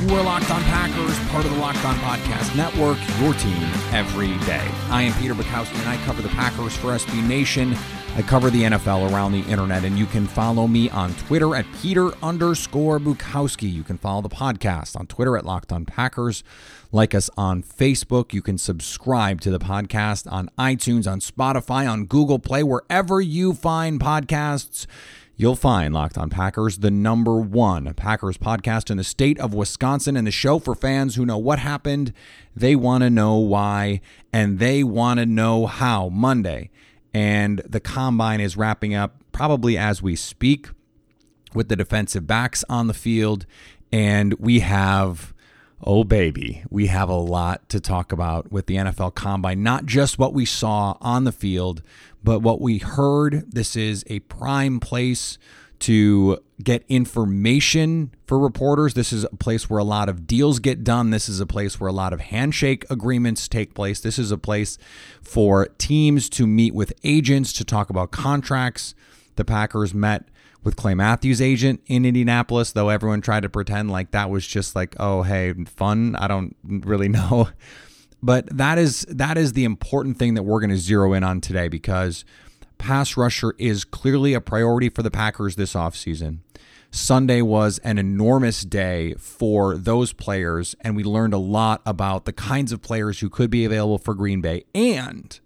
You are Locked On Packers, part of the Locked On Podcast Network, your team every day. I am Peter Bukowski, and I cover the Packers for SB Nation. I cover the NFL around the internet, and you can follow me on Twitter at Peter underscore Bukowski. You can follow the podcast on Twitter at Locked On Packers. Like us on Facebook. You can subscribe to the podcast on iTunes, on Spotify, on Google Play, wherever you find podcasts you'll find Locked On Packers, the number one Packers podcast in the state of Wisconsin, and the show for fans who know what happened, they want to know why, and they want to know how. Monday, and the combine is wrapping up probably as we speak with the defensive backs on the field, and we have. Oh, baby, we have a lot to talk about with the NFL Combine. Not just what we saw on the field, but what we heard. This is a prime place to get information for reporters. This is a place where a lot of deals get done. This is a place where a lot of handshake agreements take place. This is a place for teams to meet with agents to talk about contracts. The Packers met with Clay Matthews' agent in Indianapolis, though everyone tried to pretend like that was just like, oh, hey, fun. I don't really know. But that is that is the important thing that we're going to zero in on today because pass rusher is clearly a priority for the Packers this offseason. Sunday was an enormous day for those players, and we learned a lot about the kinds of players who could be available for Green Bay. And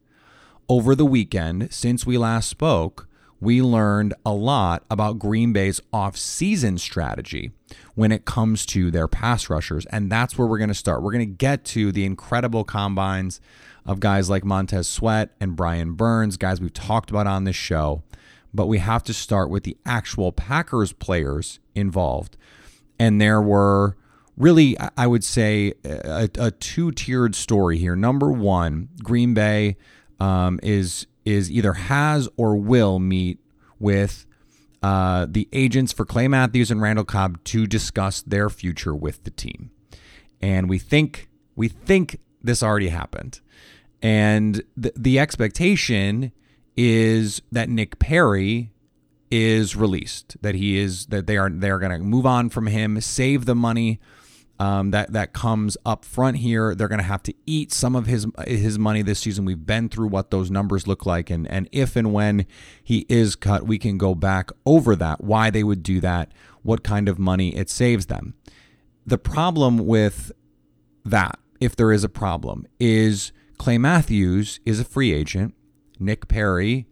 over the weekend, since we last spoke, we learned a lot about Green Bay's off-season strategy when it comes to their pass rushers. And that's where we're going to start. We're going to get to the incredible combines of guys like Montez Sweat and Brian Burns, guys we've talked about on this show. But we have to start with the actual Packers players involved. And there were really, I would say, a, a two tiered story here. Number one, Green Bay um, is is either has or will meet with uh, the agents for Clay Matthews and Randall Cobb to discuss their future with the team. And we think we think this already happened. And the, the expectation is that Nick Perry is released, that he is that they are they are going to move on from him, save the money um, that that comes up front here. They're going to have to eat some of his his money this season. We've been through what those numbers look like, and and if and when he is cut, we can go back over that. Why they would do that? What kind of money it saves them? The problem with that, if there is a problem, is Clay Matthews is a free agent. Nick Perry,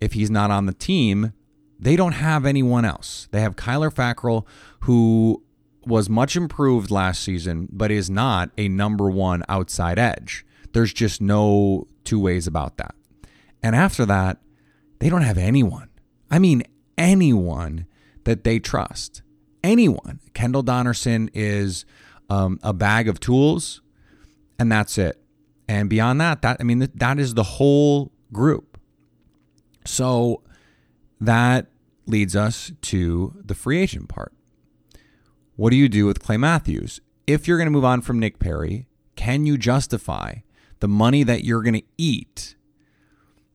if he's not on the team, they don't have anyone else. They have Kyler Fackrell, who was much improved last season, but is not a number one outside edge. There's just no two ways about that. And after that, they don't have anyone. I mean, anyone that they trust. Anyone. Kendall Donnerson is um, a bag of tools, and that's it. And beyond that, that I mean, that is the whole group. So that leads us to the free agent part. What do you do with Clay Matthews? If you're going to move on from Nick Perry, can you justify the money that you're going to eat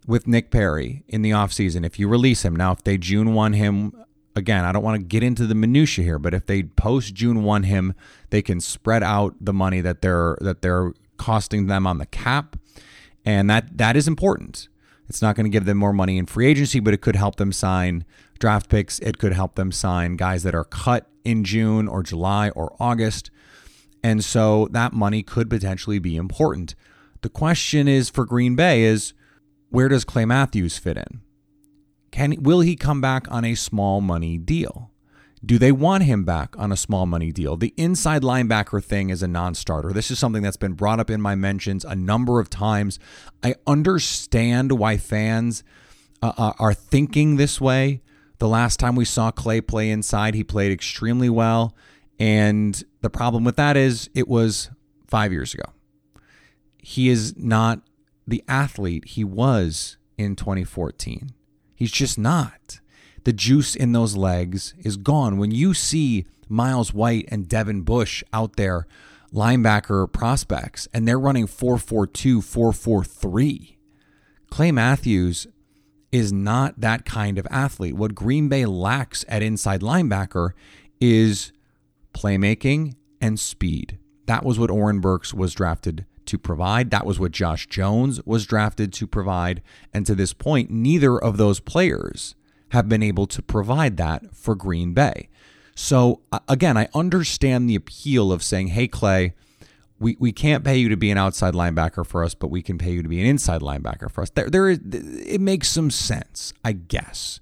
with Nick Perry in the offseason if you release him? Now, if they June 1 him, again, I don't want to get into the minutia here, but if they post June 1 him, they can spread out the money that they're that they're costing them on the cap. And that that is important. It's not going to give them more money in free agency, but it could help them sign draft picks. It could help them sign guys that are cut in June or July or August. And so that money could potentially be important. The question is for Green Bay is where does Clay Matthews fit in? Can will he come back on a small money deal? Do they want him back on a small money deal? The inside linebacker thing is a non starter. This is something that's been brought up in my mentions a number of times. I understand why fans uh, uh are thinking this way. The last time we saw Clay play inside, he played extremely well. And the problem with that is it was five years ago. He is not the athlete he was in 2014. He's just not the juice in those legs is gone. When you see Miles White and Devin Bush out there, linebacker prospects, and they're running 442, 443, Clay Matthews is not that kind of athlete. What Green Bay lacks at inside linebacker is playmaking and speed. That was what Oren Burks was drafted to provide. That was what Josh Jones was drafted to provide. And to this point, neither of those players have been able to provide that for Green Bay. So again, I understand the appeal of saying, "Hey Clay, we, we can't pay you to be an outside linebacker for us, but we can pay you to be an inside linebacker for us." There, there is, it makes some sense, I guess.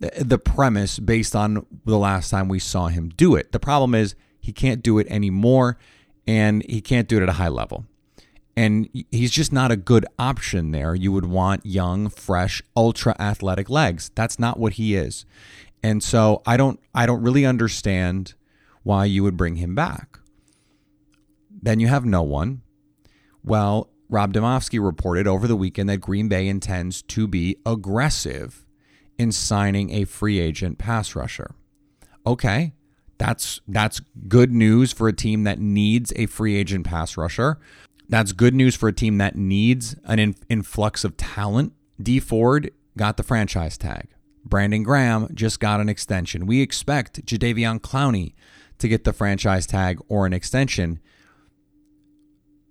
The premise based on the last time we saw him do it. The problem is he can't do it anymore, and he can't do it at a high level and he's just not a good option there. You would want young, fresh, ultra athletic legs. That's not what he is. And so I don't I don't really understand why you would bring him back. Then you have no one. Well, Rob Demovsky reported over the weekend that Green Bay intends to be aggressive in signing a free agent pass rusher. Okay, that's that's good news for a team that needs a free agent pass rusher. That's good news for a team that needs an in- influx of talent. Dee Ford got the franchise tag. Brandon Graham just got an extension. We expect Jadeveon Clowney to get the franchise tag or an extension.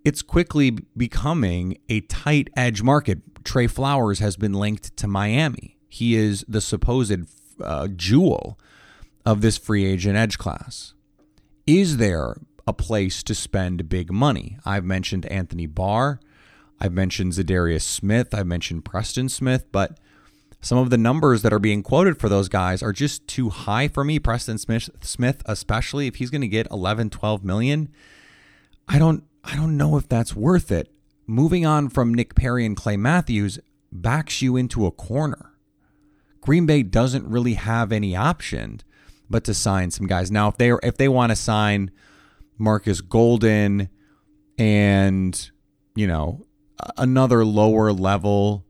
It's quickly becoming a tight edge market. Trey Flowers has been linked to Miami. He is the supposed uh, jewel of this free agent edge class. Is there a place to spend big money. I've mentioned Anthony Barr, I've mentioned Za'Darius Smith, I've mentioned Preston Smith, but some of the numbers that are being quoted for those guys are just too high for me. Preston Smith, Smith especially if he's going to get 11, 12 million, I don't I don't know if that's worth it. Moving on from Nick Perry and Clay Matthews backs you into a corner. Green Bay doesn't really have any option but to sign some guys. Now, if they if they want to sign Marcus Golden and, you know, another lower level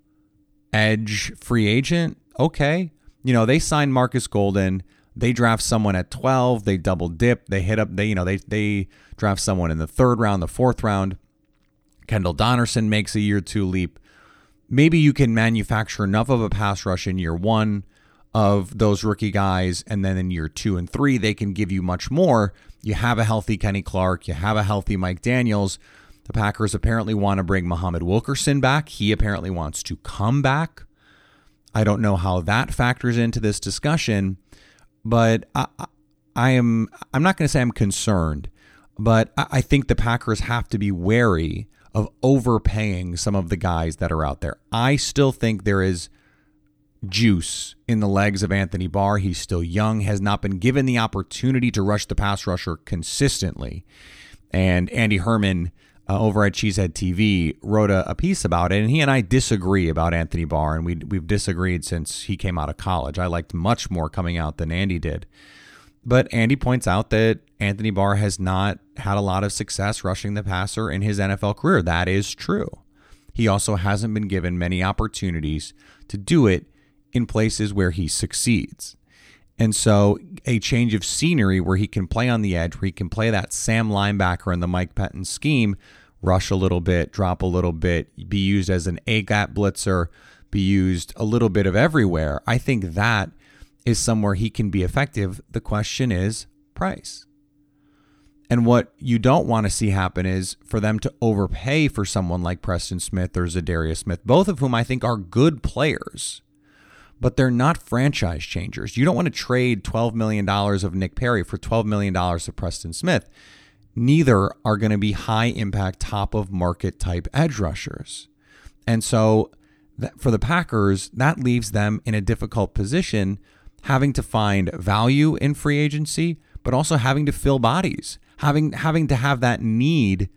edge free agent, okay. You know, they signed Marcus Golden. They draft someone at 12, they double dip, they hit up, they, you know, they they draft someone in the third round, the fourth round. Kendall Donnerson makes a year two leap. Maybe you can manufacture enough of a pass rush in year one of those rookie guys, and then in year two and three, they can give you much more you have a healthy Kenny Clark. You have a healthy Mike Daniels. The Packers apparently want to bring Muhammad Wilkerson back. He apparently wants to come back. I don't know how that factors into this discussion, but I, I am. I'm not going to say I'm concerned, but I think the Packers have to be wary of overpaying some of the guys that are out there. I still think there is juice in the legs of Anthony Barr. He's still young, has not been given the opportunity to rush the pass rusher consistently. And Andy Herman uh, over at Cheesehead TV wrote a, a, piece about it, and he and I disagree about Anthony Barr, and we, we've disagreed since he came out of college. I liked much more coming out than Andy did. But Andy points out that Anthony Barr has not had a lot of success rushing the passer in his NFL career. That is true. He also hasn't been given many opportunities to do it in places where he succeeds. And so a change of scenery where he can play on the edge, where he can play that Sam linebacker in the Mike Pettine scheme, rush a little bit, drop a little bit, be used as an A gap blitzer, be used a little bit of everywhere. I think that is somewhere he can be effective. The question is price. And what you don't want to see happen is for them to overpay for someone like Preston Smith or Za'Darius Smith, both of whom I think are good players, but they're not franchise changers. You don't want to trade $12 million of Nick Perry for $12 million of Preston Smith. Neither are going to be high impact, top of market type edge rushers. And so for the Packers, that leaves them in a difficult position having to find value in free agency, but also having to fill bodies, having having to have that need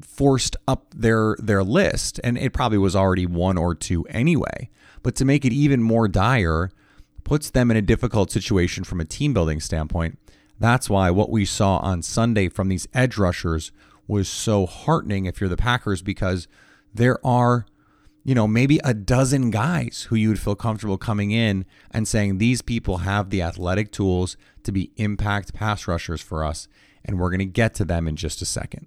forced up their their list and it probably was already one or two anyway but to make it even more dire puts them in a difficult situation from a team building standpoint that's why what we saw on Sunday from these edge rushers was so heartening if you're the Packers because there are you know, maybe a dozen guys who you would feel comfortable coming in and saying these people have the athletic tools to be impact pass rushers for us. And we're going to get to them in just a second.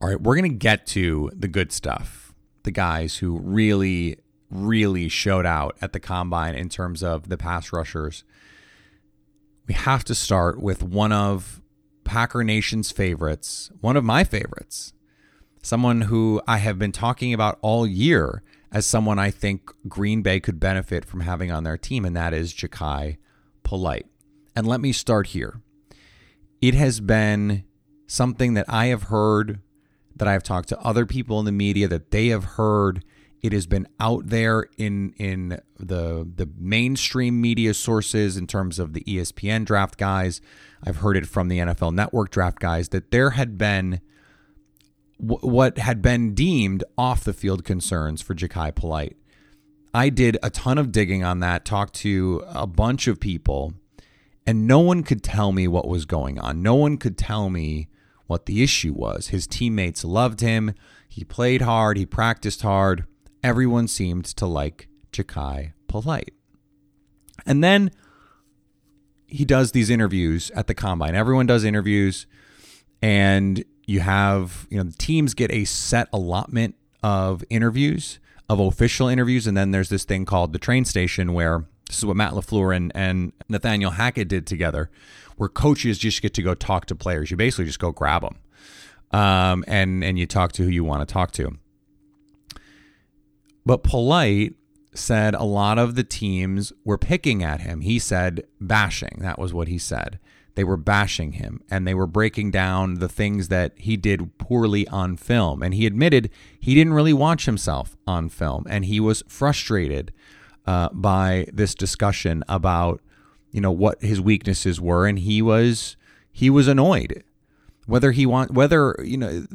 All right, we're going to get to the good stuff. The guys who really, really showed out at the combine in terms of the pass rushers. We have to start with one of Packer Nation's favorites, one of my favorites, someone who I have been talking about all year as someone I think Green Bay could benefit from having on their team, and that is Jachai Polite. And let me start here. It has been something that I have heard that I've talked to other people in the media that they have heard. It has been out there in in the the mainstream media sources in terms of the ESPN draft guys. I've heard it from the NFL Network draft guys that there had been w- what had been deemed off the field concerns for Jachai Polite. I did a ton of digging on that, talked to a bunch of people, and no one could tell me what was going on. No one could tell me what the issue was. His teammates loved him. He played hard. He practiced hard. Everyone seemed to like Jachai Polite. And then he does these interviews at the combine. Everyone does interviews, and you have, you know, the teams get a set allotment of interviews, of official interviews, and then there's this thing called the train station where this is what Matt LaFleur and, and Nathaniel Hackett did together, where coaches just get to go talk to players. You basically just go grab them, um, and and you talk to who you want to talk to. But Polite said a lot of the teams were picking at him. He said bashing. That was what he said. they were bashing him and they were breaking down the things that he did poorly on film. And he admitted he didn't really watch himself on film and he was frustrated uh, by this discussion about you know what his weaknesses were and he was he was annoyed whether he want whether you know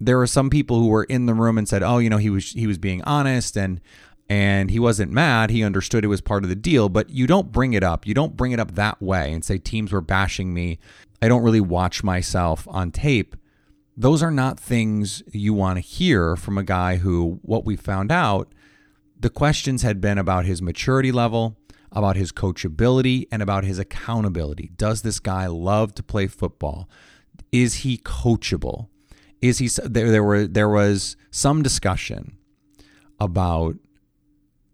there were some people who were in the room and said oh you know he was he was being honest and and he wasn't mad. He understood it was part of the deal, but you don't bring it up. You don't bring it up that way and say teams were bashing me. I don't really watch myself on tape. Those are not things you want to hear from a guy who, what we found out, the questions had been about his maturity level, about his coachability, and about his accountability. Does this guy love to play football? Is he coachable? Is he there? There were there was some discussion about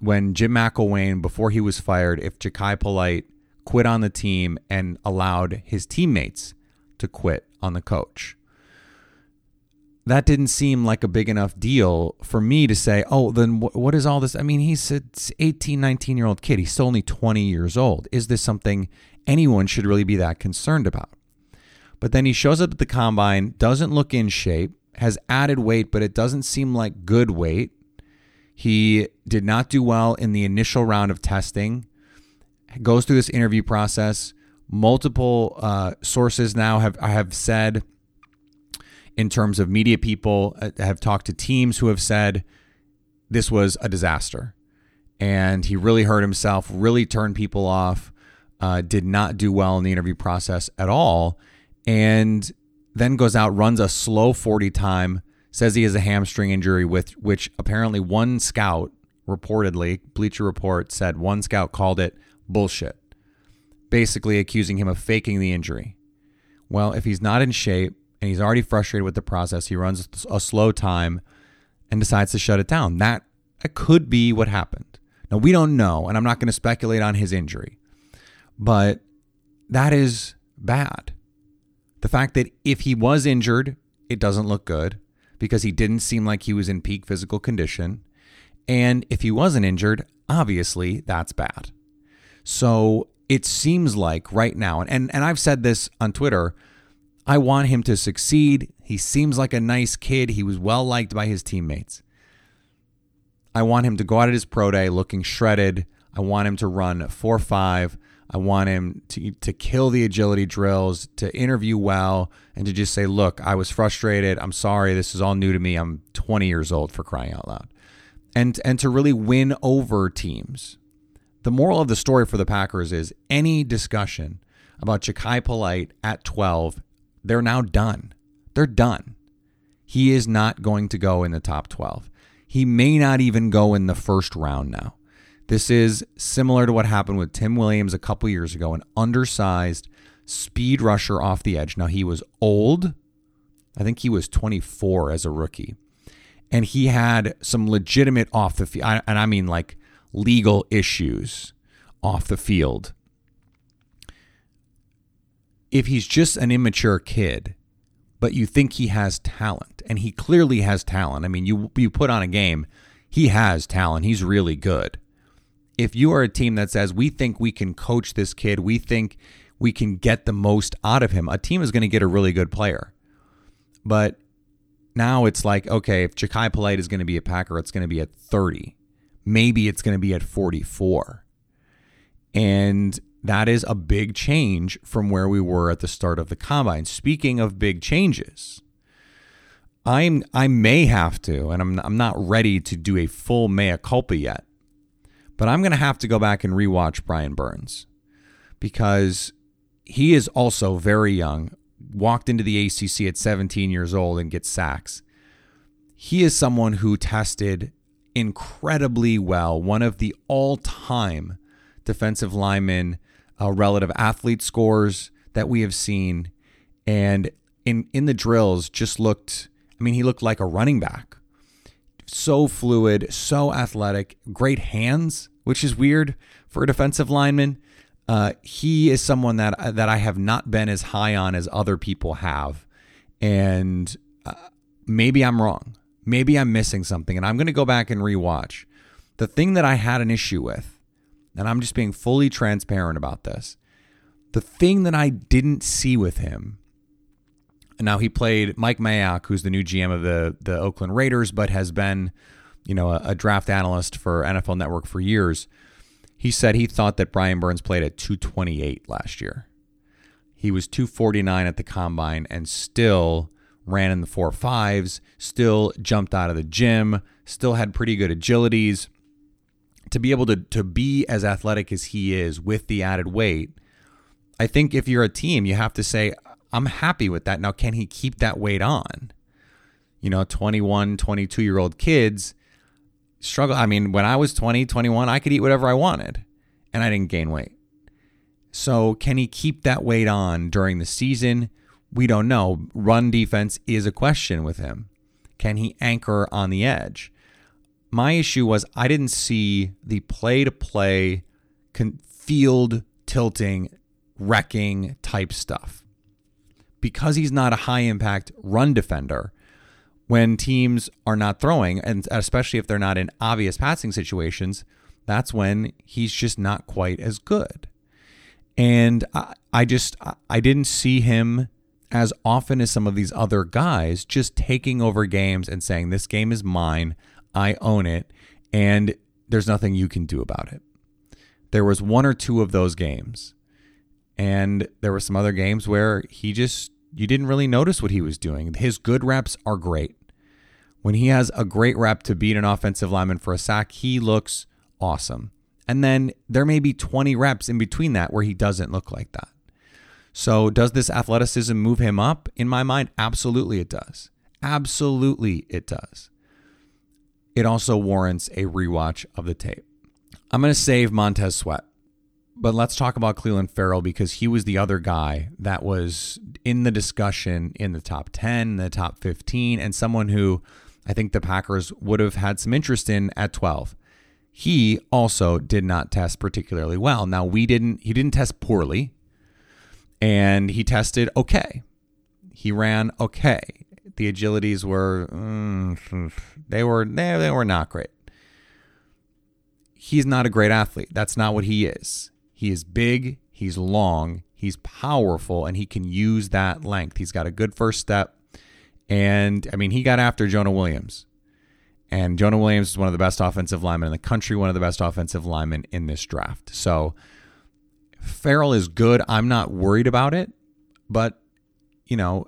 when Jim McElwain, before he was fired, if Jachai Polite quit on the team and allowed his teammates to quit on the coach. That didn't seem like a big enough deal for me to say, oh, then what is all this? I mean, he's an 18, 19 year old kid. He's still only 20 years old. Is this something anyone should really be that concerned about? But then he shows up at the combine, doesn't look in shape, has added weight, but it doesn't seem like good weight. He did not do well in the initial round of testing. Goes through this interview process. Multiple uh, sources now have have said, in terms of media people, uh, have talked to teams who have said this was a disaster, and he really hurt himself. Really turned people off. Uh, did not do well in the interview process at all, and then goes out runs a slow 40 time says he has a hamstring injury with which apparently one scout reportedly Bleacher Report said one scout called it bullshit, basically accusing him of faking the injury. Well, if he's not in shape and he's already frustrated with the process, he runs a slow time and decides to shut it down. That, that could be what happened. Now, we don't know, and I'm not going to speculate on his injury, but that is bad. The fact that if he was injured, it doesn't look good because he didn't seem like he was in peak physical condition. And if he wasn't injured, obviously that's bad. So it seems like right now, and, and I've said this on Twitter, I want him to succeed. He seems like a nice kid. He was well liked by his teammates. I want him to go out at his pro day looking shredded. I want him to run 4 5. I want him to to kill the agility drills, to interview well, and to just say, "Look, I was frustrated. I'm sorry. This is all new to me. I'm 20 years old for crying out loud." And and to really win over teams. The moral of the story for the Packers is any discussion about Jachai Polite at 12, they're now done. They're done. He is not going to go in the top 12. He may not even go in the first round now. This is similar to what happened with Tim Williams a couple years ago, an undersized speed rusher off the edge. Now, he was old. I think he was 24 as a rookie. And he had some legitimate off the field, and I mean like legal issues off the field. If he's just an immature kid, but you think he has talent, and he clearly has talent. I mean, you you put on a game, he has talent. He's really good if you are a team that says we think we can coach this kid, we think we can get the most out of him, a team is going to get a really good player. But now it's like, okay, if Jachai Polite is going to be a Packer, it's going to be at 30. Maybe it's going to be at 44. And that is a big change from where we were at the start of the combine. Speaking of big changes, I'm I may have to, and I'm I'm not ready to do a full mea culpa yet. But I'm to have to go back and rewatch Brian Burns because he is also very young, walked into the ACC at 17 years old and gets sacks. He is someone who tested incredibly well, one of the all time defensive linemen uh, relative athlete scores that we have seen. And in, in the drills, just looked, I mean, he looked like a running back so fluid, so athletic, great hands, which is weird for a defensive lineman. Uh, he is someone that that I have not been as high on as other people have, and uh, maybe I'm wrong. Maybe I'm missing something, and I'm going to go back and rewatch. The thing that I had an issue with, and I'm just being fully transparent about this, The thing that I didn't see with him, now he played Mike Mayock, who's the new GM of the the Oakland Raiders, but has been, you know, a, a draft analyst for NFL Network for years. He said he thought that Brian Burns played at 228 last year. He was 249 at the combine and still ran in the four fives, still jumped out of the gym, still had pretty good agilities. To be able to to be as athletic as he is with the added weight, I think if you're a team, you have to say, I'm happy with that. Now, can he keep that weight on? You know, 21, 22 year old kids struggle. I mean, when I was 20, 21, I could eat whatever I wanted and I didn't gain weight. So, can he keep that weight on during the season? We don't know. Run defense is a question with him. Can he anchor on the edge? My issue was I didn't see the play to play field tilting, wrecking type stuff. Because he's not a high impact run defender, when teams are not throwing, and especially if they're not in obvious passing situations, that's when he's just not quite as good. And I, I just I didn't see him as often as some of these other guys just taking over games and saying, This game is mine, I own it, and there's nothing you can do about it. There was one or two of those games. And there were some other games where he just, you didn't really notice what he was doing. His good reps are great. When he has a great rep to beat an offensive lineman for a sack, he looks awesome. And then there may be 20 reps in between that where he doesn't look like that. So, does this athleticism move him up? In my mind, absolutely it does. Absolutely it does. It also warrants a rewatch of the tape. I'm going to save Montez Sweat, but let's talk about Clelin Ferrell because he was the other guy that was in the discussion in the top 10, the top 15, and someone who I think the Packers would have had some interest in at 12. He also did not test particularly well. Now, we didn't, he didn't test poorly and he tested okay. He ran okay. The agilities were mm, they were they, they were not great. He's not a great athlete. That's not what he is. He is big, he's long, he's powerful and he can use that length. He's got a good first step. And I mean, he got after Jonah Williams. And Jonah Williams is one of the best offensive linemen in the country, one of the best offensive linemen in this draft. So Ferrell is good. I'm not worried about it, but you know,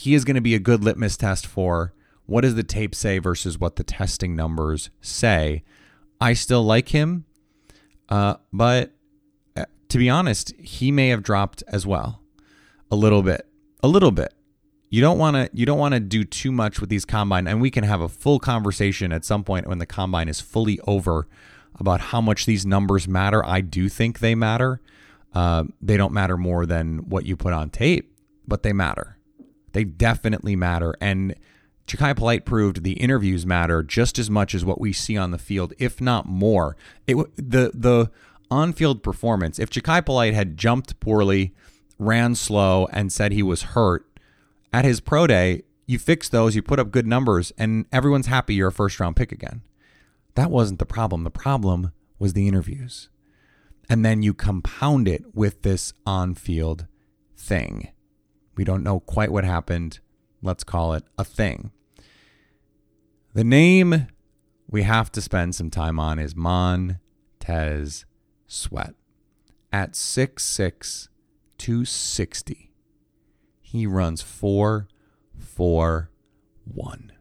he is going to be a good litmus test for what does the tape say versus what the testing numbers say. I still like him, uh, but uh, to be honest, he may have dropped as well, a little bit, a little bit. You don't want to you don't want to do too much with these combine, and we can have a full conversation at some point when the combine is fully over about how much these numbers matter. I do think they matter. Uh, they don't matter more than what you put on tape, but they matter. They definitely matter. And Jachai Polite proved the interviews matter just as much as what we see on the field, if not more. It the the on-field performance. If Jachai Polite had jumped poorly, ran slow, and said he was hurt at his pro day, you fix those, you put up good numbers, and everyone's happy you're a first-round pick again. That wasn't the problem. The problem was the interviews. And then you compound it with this on field thing. We don't know quite what happened. Let's call it a thing. The name we have to spend some time on is Montez Sweat. At 6'6, 260, he runs 4 4 1.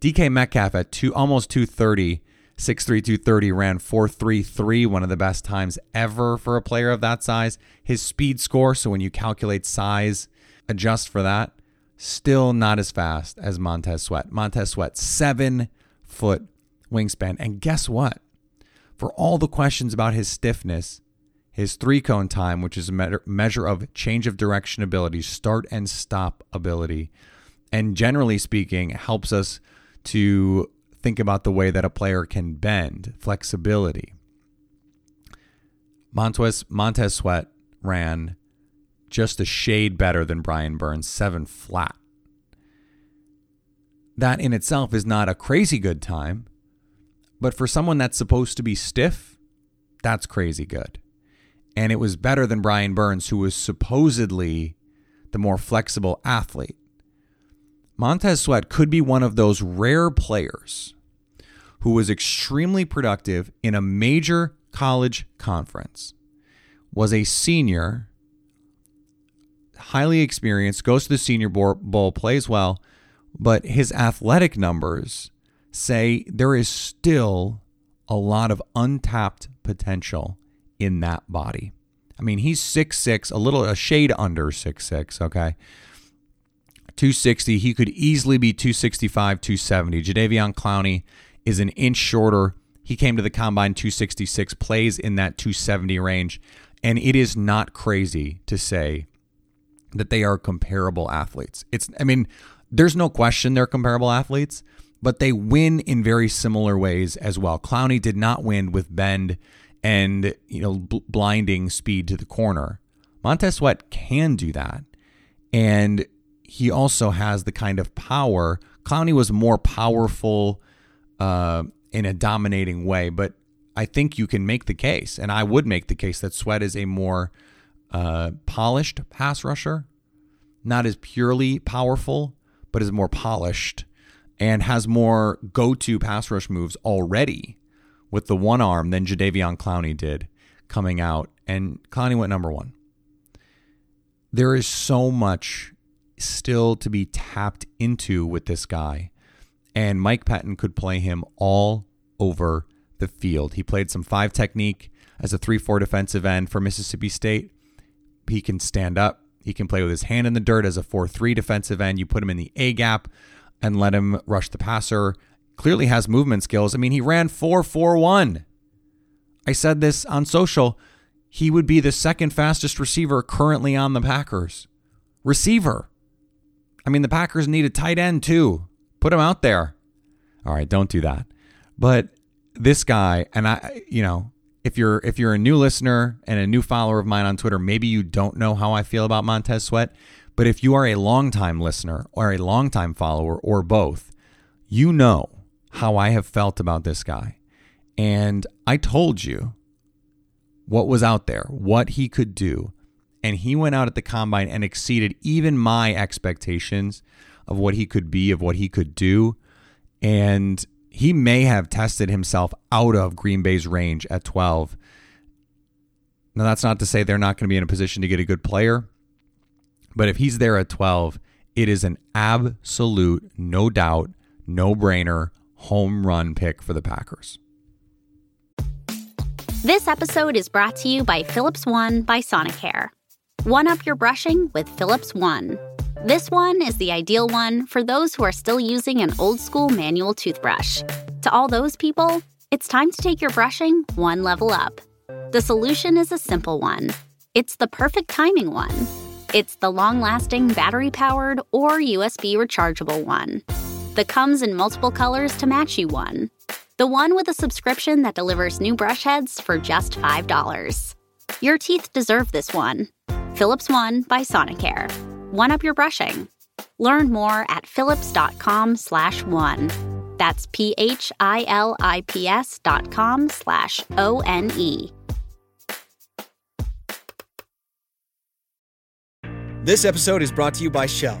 DK Metcalf at two almost 230, 6'3, 230, ran 4'3'3, one of the best times ever for a player of that size. His speed score, so when you calculate size, adjust for that, still not as fast as Montez Sweat. Montez Sweat, seven foot wingspan. And guess what? For all the questions about his stiffness, his three cone time, which is a measure of change of direction ability, start and stop ability, and generally speaking, helps us to think about the way that a player can bend, flexibility. Montez, Montez Sweat ran just a shade better than Brian Burns, seven flat. That in itself is not a crazy good time, but for someone that's supposed to be stiff, that's crazy good. and it was better than Brian Burns, who was supposedly the more flexible athlete. Montez Sweat could be one of those rare players who was extremely productive in a major college conference, was a senior, highly experienced, goes to the Senior Bowl, plays well, but his athletic numbers say there is still a lot of untapped potential in that body. I mean, he's six six, a little a shade under six six. okay? 260. He could easily be 265, 270. Jadeveon Clowney is an inch shorter. He came to the combine 266, plays in that 270 range. And it is not crazy to say that they are comparable athletes. It's, I mean, there's no question they're comparable athletes, but they win in very similar ways as well. Clowney did not win with bend and, you know, bl- blinding speed to the corner. Montez Sweat can do that. And he also has the kind of power. Clowney was more powerful uh, in a dominating way, but I think you can make the case, and I would make the case that Sweat is a more uh, polished pass rusher, not as purely powerful, but is more polished and has more go-to pass rush moves already with the one arm than Jadeveon Clowney did coming out, and Clowney went number one. There is so much still to be tapped into with this guy. And Mike Pettine could play him all over the field. He played some five technique as a 3 4 defensive end for Mississippi State. He can stand up. He can play with his hand in the dirt as a 4 3 defensive end. You put him in the A gap and let him rush the passer. Clearly has movement skills. I mean, he ran 4 4 1. I said this on social. He would be the second fastest receiver currently on the Packers. Receiver. I mean, the Packers need a tight end too. Put him out there. All right, don't do that. But this guy, and I, you know, if you're if you're a new listener and a new follower of mine on Twitter, maybe you don't know how I feel about Montez Sweat. But if you are a longtime listener or a longtime follower or both, you know how I have felt about this guy. And I told you what was out there, what he could do, and he went out at the combine and exceeded even my expectations of what he could be, of what he could do. And he may have tested himself out of Green Bay's range at 12. Now, that's not to say they're not going to be in a position to get a good player, but if he's there at 12, it is an absolute, no doubt, no brainer home run pick for the Packers. This episode is brought to you by Philips One by Sonicare. One up your brushing with Philips One. This one is the ideal one for those who are still using an old school manual toothbrush. To all those people, it's time to take your brushing one level up. The solution is a simple one it's the perfect timing one. It's the long lasting battery powered or USB rechargeable one. that comes in multiple colors to match you one. The one with a subscription that delivers new brush heads for just $5. Your teeth deserve this one. Philips One by Sonicare. One up your brushing. Learn more at philips.com slash one. That's P-H-I-L-I-P-S dot com slash O-N-E. This episode is brought to you by Shell.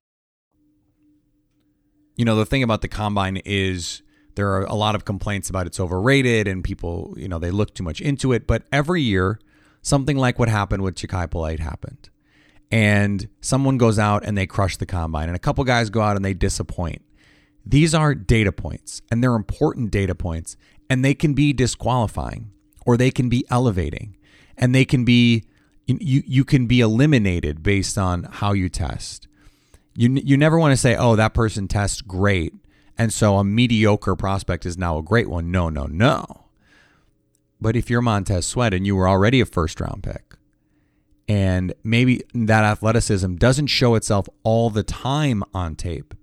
You know, the thing about the combine is there are a lot of complaints about it's overrated and people, you know, they look too much into it. But every year, something like what happened with Jachai Polite happened. And someone goes out and they crush the combine, and a couple guys go out and they disappoint. These are data points, and they're important data points, and they can be disqualifying or they can be elevating, and they can be you you can be eliminated based on how you test. You you never want to say, "Oh, that person tests great." And so a mediocre prospect is now a great one. No, no, no. But if you're Montez Sweat and you were already a first round pick And maybe that athleticism doesn't show itself all the time on tape.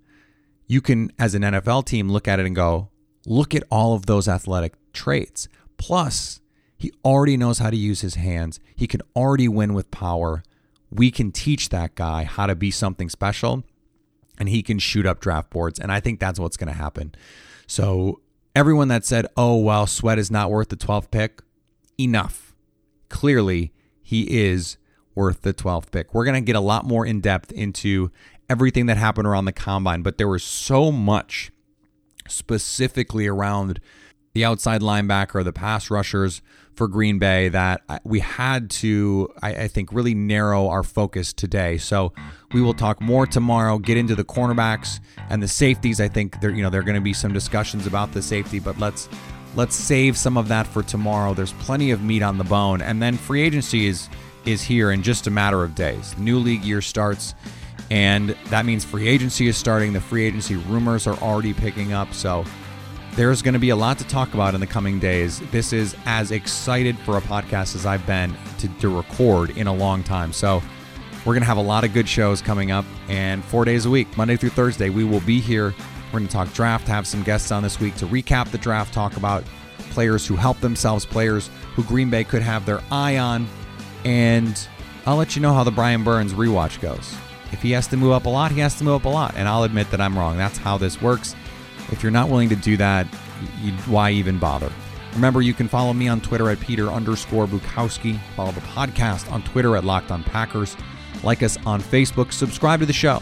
You can, as an NFL team, look at it and go, look at all of those athletic traits. Plus, he already knows how to use his hands. He can already win with power. We can teach that guy how to be something special and he can shoot up draft boards. And I think that's what's going to happen. So, everyone that said, oh, well, Sweat is not worth the 12th pick, enough. Clearly, he is worth the 12th pick. We're going to get a lot more in depth into everything that happened around the combine, but there was so much specifically around the outside linebacker, the pass rushers for Green Bay that we had to, I, I, think, really narrow our focus today. So we will talk more tomorrow. Get into the cornerbacks and the safeties. I think there, you know, there are going to be some discussions about the safety, but let's let's save some of that for tomorrow. There's plenty of meat on the bone, and then free agency is is here in just a matter of days. New league year starts. And that means free agency is starting. The free agency rumors are already picking up. So there's going to be a lot to talk about in the coming days. This is as excited for a podcast as I've been to, to record in a long time. So we're going to have a lot of good shows coming up. And four days a week, Monday through Thursday, we will be here. We're going to talk draft, have some guests on this week to recap the draft, talk about players who help themselves, players who Green Bay could have their eye on. And I'll let you know how the Brian Burns rewatch goes. If he has to move up a lot, he has to move up a lot. And I'll admit that I'm wrong. That's how this works. If you're not willing to do that, you, why even bother? Remember, you can follow me on Twitter at Peter underscore Bukowski. Follow the podcast on Twitter at Locked on Packers. Like us on Facebook. Subscribe to the show.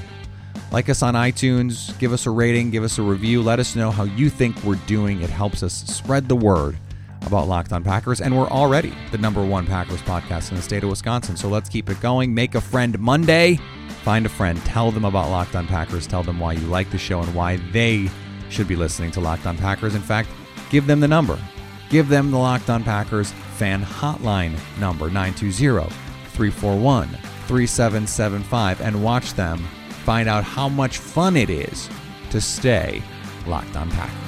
Like us on iTunes. Give us a rating. Give us a review. Let us know how you think we're doing. It helps us spread the word about Locked on Packers. And we're already the number one Packers podcast in the state of Wisconsin. So let's keep it going. Make a friend Monday. Find a friend. Tell them about Locked on Packers. Tell them why you like the show and why they should be listening to Locked On Packers. In fact, give them the number. Give them the Locked On Packers fan hotline number 920 341 3775 and watch them find out how much fun it is to stay locked on Packers.